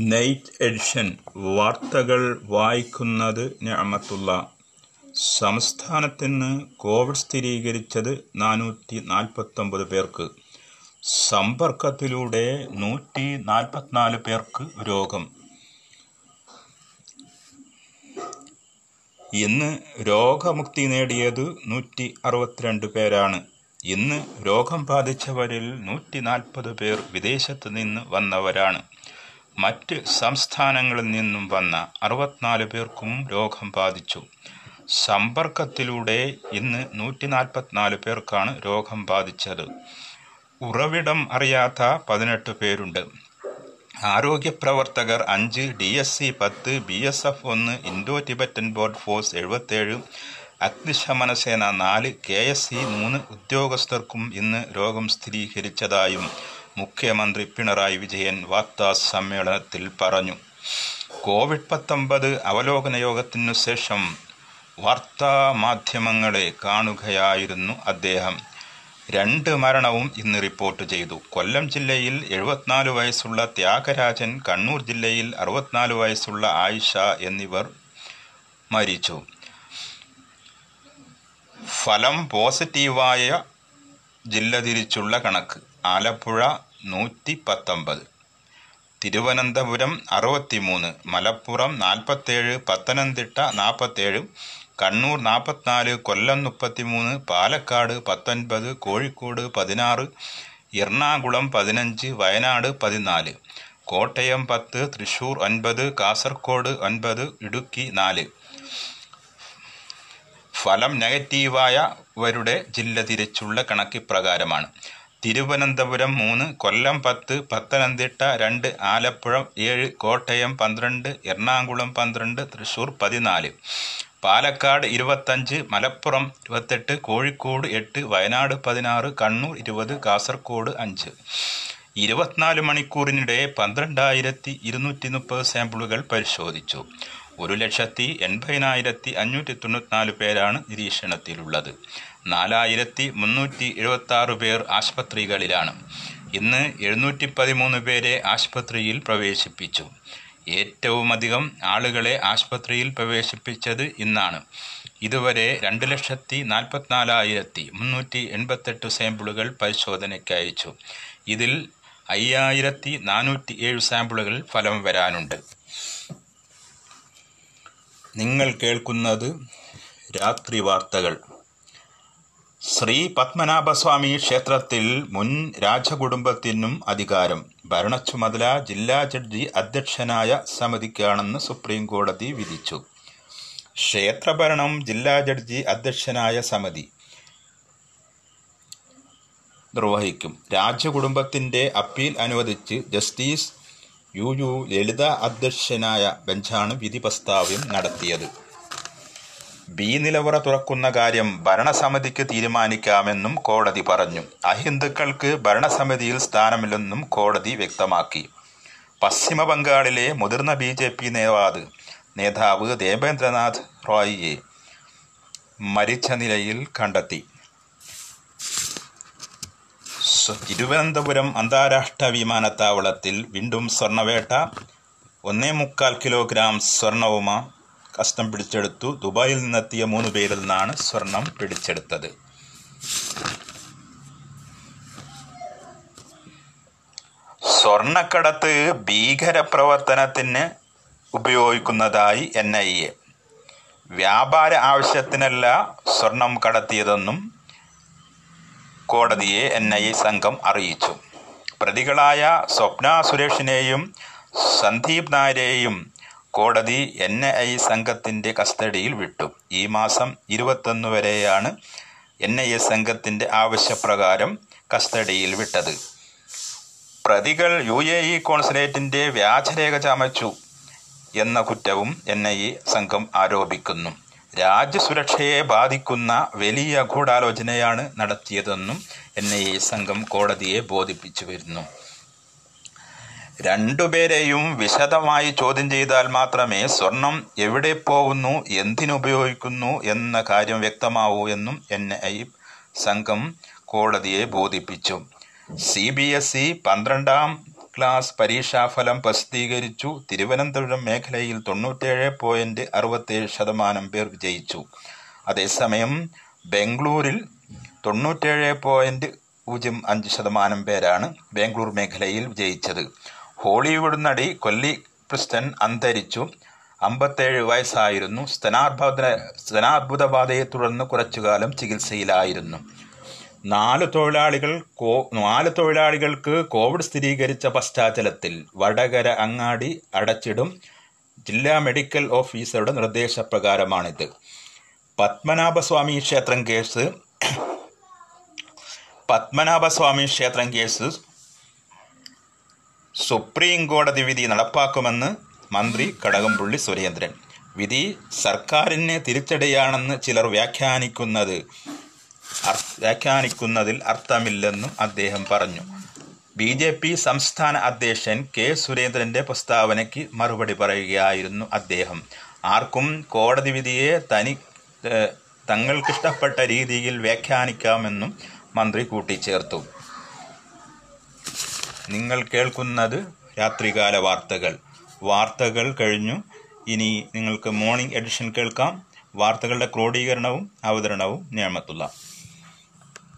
Night edition വാർത്തകൾ വായിക്കുന്നത് ഞാമത്തുള്ള. സംസ്ഥാനത്തിന് കോവിഡ് സ്ഥിരീകരിച്ചത് നാനൂറ്റി നാൽപ്പത്തൊമ്പത് പേർക്ക്. സമ്പർക്കത്തിലൂടെ നൂറ്റി നാൽപ്പത്തിനാല് പേർക്ക് രോഗം. ഇന്ന് രോഗമുക്തി നേടിയത് നൂറ്റി അറുപത്തിരണ്ട് പേരാണ്. ഇന്ന് രോഗം ബാധിച്ചവരിൽ നൂറ്റി നാൽപ്പത് പേർ വിദേശത്ത് നിന്ന് വന്നവരാണ്. മറ്റ് സംസ്ഥാനങ്ങളിൽ നിന്നും വന്ന അറുപത്തിനാല് പേർക്കും രോഗം ബാധിച്ചു. സമ്പർക്കത്തിലൂടെ ഇന്ന് നൂറ്റി നാൽപ്പത്തിനാല് പേർക്കാണ് രോഗം ബാധിച്ചത്. ഉറവിടം അറിയാത്ത പതിനെട്ട് പേരുണ്ട്. ആരോഗ്യ പ്രവർത്തകർ അഞ്ച് ഡി എസ് സി പത്ത് ബി എസ് എഫ് ഒന്ന് ഇൻഡോ ടിബറ്റൻ ബോർഡ് ഫോഴ്സ് എഴുപത്തേഴ് അഗ്നിശമന സേന നാല് കെ എസ് സി മൂന്ന് ഉദ്യോഗസ്ഥർക്കും ഇന്ന് രോഗം സ്ഥിരീകരിച്ചതായും മുഖ്യമന്ത്രി പിണറായി വിജയൻ വാർത്താ സമ്മേളനത്തിൽ പറഞ്ഞു. കോവിഡ് പത്തൊമ്പത് അവലോകന യോഗത്തിനു ശേഷം വാർത്താ മാധ്യമങ്ങളെ കാണുകയായിരുന്നു അദ്ദേഹം. രണ്ട് മരണവും ഇന്ന് റിപ്പോർട്ട് ചെയ്തു. കൊല്ലം ജില്ലയിൽ എഴുപത്തിനാല് വയസ്സുള്ള ത്യാഗരാജൻ കണ്ണൂർ ജില്ലയിൽ അറുപത്തിനാല് വയസ്സുള്ള ആയിഷ എന്നിവർ മരിച്ചു. ഫലം പോസിറ്റീവായ ജില്ല തിരിച്ചുള്ള കണക്ക്. ആലപ്പുഴ നൂറ്റി പത്തൊമ്പത് തിരുവനന്തപുരം അറുപത്തിമൂന്ന് മലപ്പുറം നാൽപ്പത്തേഴ് പത്തനംതിട്ട നാൽപ്പത്തേഴ് കണ്ണൂർ നാൽപ്പത്തിനാല് കൊല്ലം മുപ്പത്തിമൂന്ന് പാലക്കാട് പത്തൊൻപത് കോഴിക്കോട് പതിനാറ് എറണാകുളം പതിനഞ്ച് വയനാട് പതിനാല് കോട്ടയം പത്ത് തൃശൂർ ഒൻപത് കാസർഗോഡ് ഒൻപത് ഇടുക്കി നാല്. ഫലം നെഗറ്റീവായവരുടെ ജില്ല തിരിച്ചുള്ള കണക്കിപ്രകാരമാണ് തിരുവനന്തപുരം മൂന്ന് കൊല്ലം പത്ത് പത്തനംതിട്ട രണ്ട് ആലപ്പുഴ ഏഴ് കോട്ടയം പന്ത്രണ്ട് എറണാകുളം പന്ത്രണ്ട് തൃശ്ശൂർ പതിനാല്. പാലക്കാട് ഇരുപത്തഞ്ച് മലപ്പുറം ഇരുപത്തെട്ട് കോഴിക്കോട് എട്ട് വയനാട് പതിനാറ് കണ്ണൂർ ഇരുപത് കാസർഗോഡ് അഞ്ച്. ഇരുപത്തിനാല് മണിക്കൂറിനിടെ പന്ത്രണ്ടായിരത്തി ഇരുന്നൂറ്റി മുപ്പത് സാമ്പിളുകൾ പരിശോധിച്ചു. ഒരു ലക്ഷത്തി എൺപതിനായിരത്തി അഞ്ഞൂറ്റി തൊണ്ണൂറ്റിനാല് പേരാണ് നിരീക്ഷണത്തിലുള്ളത്. നാലായിരത്തി മുന്നൂറ്റി എഴുപത്തി ആറ് പേർ ആശുപത്രികളിലാണ്. ഇന്ന് എഴുന്നൂറ്റി പതിമൂന്ന് പേരെ ആശുപത്രിയിൽ പ്രവേശിപ്പിച്ചു. ഏറ്റവുമധികം ആളുകളെ ആശുപത്രിയിൽ പ്രവേശിപ്പിച്ചത് ഇന്നാണ്. ഇതുവരെ രണ്ട് ലക്ഷത്തി നാൽപ്പത്തിനാലായിരത്തി മുന്നൂറ്റി എൺപത്തെട്ട് സാമ്പിളുകൾ പരിശോധനയ്ക്ക് അയച്ചു. ഇതിൽ അയ്യായിരത്തി നാനൂറ്റി ഏഴ് സാമ്പിളുകൾ ഫലം വരാനുണ്ട്. നിങ്ങൾ കേൾക്കുന്നത് രാത്രി വാർത്തകൾ. ശ്രീ പത്മനാഭസ്വാമി ക്ഷേത്രത്തിൽ മുൻ രാജകുടുംബത്തിനും അധികാരം. ഭരണച്ചുമതല ജില്ലാ ജഡ്ജി അധ്യക്ഷനായ സമിതിക്കാണെന്ന് സുപ്രീം കോടതി വിധിച്ചു. ക്ഷേത്രഭരണം ജില്ലാ ജഡ്ജി അധ്യക്ഷനായ സമിതി നിർവഹിക്കും. രാജകുടുംബത്തിന്റെ അപ്പീൽ അനുവദിച്ച് ജസ്റ്റിസ് യു യു ലളിത അധ്യക്ഷനായ ബെഞ്ചാണ് വിധി പ്രസ്താവ്യം നടത്തിയത്. ബി നിലവറ തുറക്കുന്ന കാര്യം ഭരണസമിതിക്ക് തീരുമാനിക്കാമെന്നും കോടതി പറഞ്ഞു. അഹിന്ദുക്കൾക്ക് ഭരണസമിതിയിൽ സ്ഥാനമില്ലെന്നും കോടതി വ്യക്തമാക്കി. പശ്ചിമ ബംഗാളിലെ മുതിർന്ന ബി ജെ പി നേതാവ് നേതാവ് ദേവേന്ദ്രനാഥ് റോയിയെ മരിച്ച നിലയിൽ കണ്ടെത്തി. തിരുവനന്തപുരം അന്താരാഷ്ട്ര വിമാനത്താവളത്തിൽ വീണ്ടും സ്വർണവേട്ട ഒന്നേ മുക്കാൽ കിലോഗ്രാം സ്വർണവുമ കസ്റ്റം പിടിച്ചെടുത്തു. ദുബായിൽ നിന്നെത്തിയ മൂന്ന് പേരിൽ നിന്നാണ് സ്വർണം പിടിച്ചെടുത്തത്. സ്വർണക്കടത്ത് ഭീകരപ്രവർത്തനത്തിന് ഉപയോഗിക്കുന്നതായി എൻ ഐ എ. വ്യാപാര ആവശ്യത്തിനല്ല സ്വർണം കടത്തിയതെന്നും കോടതിയെ എൻ ഐ എ സംഘം അറിയിച്ചു. പ്രതികളായ സ്വപ്ന സുരേഷിനെയും സന്ദീപ് നായരെയും കോടതി എൻ ഐ സംഘത്തിന്റെ കസ്റ്റഡിയിൽ വിട്ടു. ഈ മാസം ഇരുപത്തൊന്ന് വരെയാണ് എൻ ഐ എ സംഘത്തിന്റെ ആവശ്യപ്രകാരം കസ്റ്റഡിയിൽ വിട്ടത്. പ്രതികൾ യു എ ഇ കോൺസുലേറ്റിന്റെ വ്യാജരേഖ ചമച്ചു എന്ന കുറ്റവും എൻ ഐ എ സംഘം ആരോപിക്കുന്നു. രാജ്യസുരക്ഷയെ ബാധിക്കുന്ന വലിയ ഗൂഢാലോചനയാണ് നടത്തിയതെന്നും എൻ ഐ എ സംഘം കോടതിയെ ബോധിപ്പിച്ചു വരുന്നു. രണ്ടുപേരെയും വിശദമായി ചോദ്യം ചെയ്താൽ മാത്രമേ സ്വർണം എവിടെ പോകുന്നു എന്തിനുപയോഗിക്കുന്നു എന്ന കാര്യം വ്യക്തമാവൂ എന്നും എൻ ഐ സംഘം കോടതിയെ ബോധിപ്പിച്ചു. സി ബി എസ് ഇ പന്ത്രണ്ടാം ക്ലാസ് പരീക്ഷാഫലം പ്രസിദ്ധീകരിച്ചു. തിരുവനന്തപുരം മേഖലയിൽ തൊണ്ണൂറ്റേഴ് പോയിന്റ് അറുപത്തേഴ് ശതമാനം പേർ വിജയിച്ചു. അതേസമയം ബാംഗ്ലൂരിൽ തൊണ്ണൂറ്റേഴ് പോയിന്റ് പൂജ്യം അഞ്ച് ശതമാനം പേരാണ് ബാംഗ്ലൂർ മേഖലയിൽ വിജയിച്ചത്. ഹോളിവുഡ് നടി കൊല്ലി ക്രിസ്റ്റൻ അന്തരിച്ചു. അമ്പത്തേഴ് വയസ്സായിരുന്നു. സ്തനാർബുദ സ്തനാർബുദബാധയെ തുടർന്ന് കുറച്ചുകാലം ചികിത്സയിലായിരുന്നു. നാല് തൊഴിലാളികൾ കോ നാല് തൊഴിലാളികൾക്ക് കോവിഡ് സ്ഥിരീകരിച്ച പശ്ചാത്തലത്തിൽ വടകര അങ്ങാടി അടച്ചിടും ജില്ലാ മെഡിക്കൽ ഓഫീസറുടെ നിർദ്ദേശപ്രകാരമാണിത്. പത്മനാഭസ്വാമി ക്ഷേത്രം കേസ് പത്മനാഭസ്വാമി ക്ഷേത്രം കേസ് സുപ്രീം കോടതി വിധി നടപ്പാക്കുമെന്ന് മന്ത്രി കടകംപള്ളി സുരേന്ദ്രൻ. വിധി സർക്കാരിന് തിരിച്ചടിയാണെന്ന് ചിലർ വ്യാഖ്യാനിക്കുന്നത് വ്യാഖ്യാനിക്കുന്നതിൽ അർത്ഥമില്ലെന്നും അദ്ദേഹം പറഞ്ഞു. ബി ജെ പി സംസ്ഥാന അധ്യക്ഷൻ കെ സുരേന്ദ്രന്റെ പ്രസ്താവനയ്ക്ക് മറുപടി പറയുകയായിരുന്നു അദ്ദേഹം. ആർക്കും കോടതി വിധിയെ തനി തങ്ങൾക്കിഷ്ടപ്പെട്ട രീതിയിൽ വ്യാഖ്യാനിക്കാമെന്നും മന്ത്രി കൂട്ടിച്ചേർത്തു. നിങ്ങൾ കേൾക്കുന്നത് രാത്രികാല വാർത്തകൾ. വാർത്തകൾ കഴിഞ്ഞു. ഇനി നിങ്ങൾക്ക് മോർണിംഗ് എഡിഷൻ കേൾക്കാം. വാർത്തകളുടെ ക്രോഡീകരണവും അവതരണവും നിയമത്തുള്ള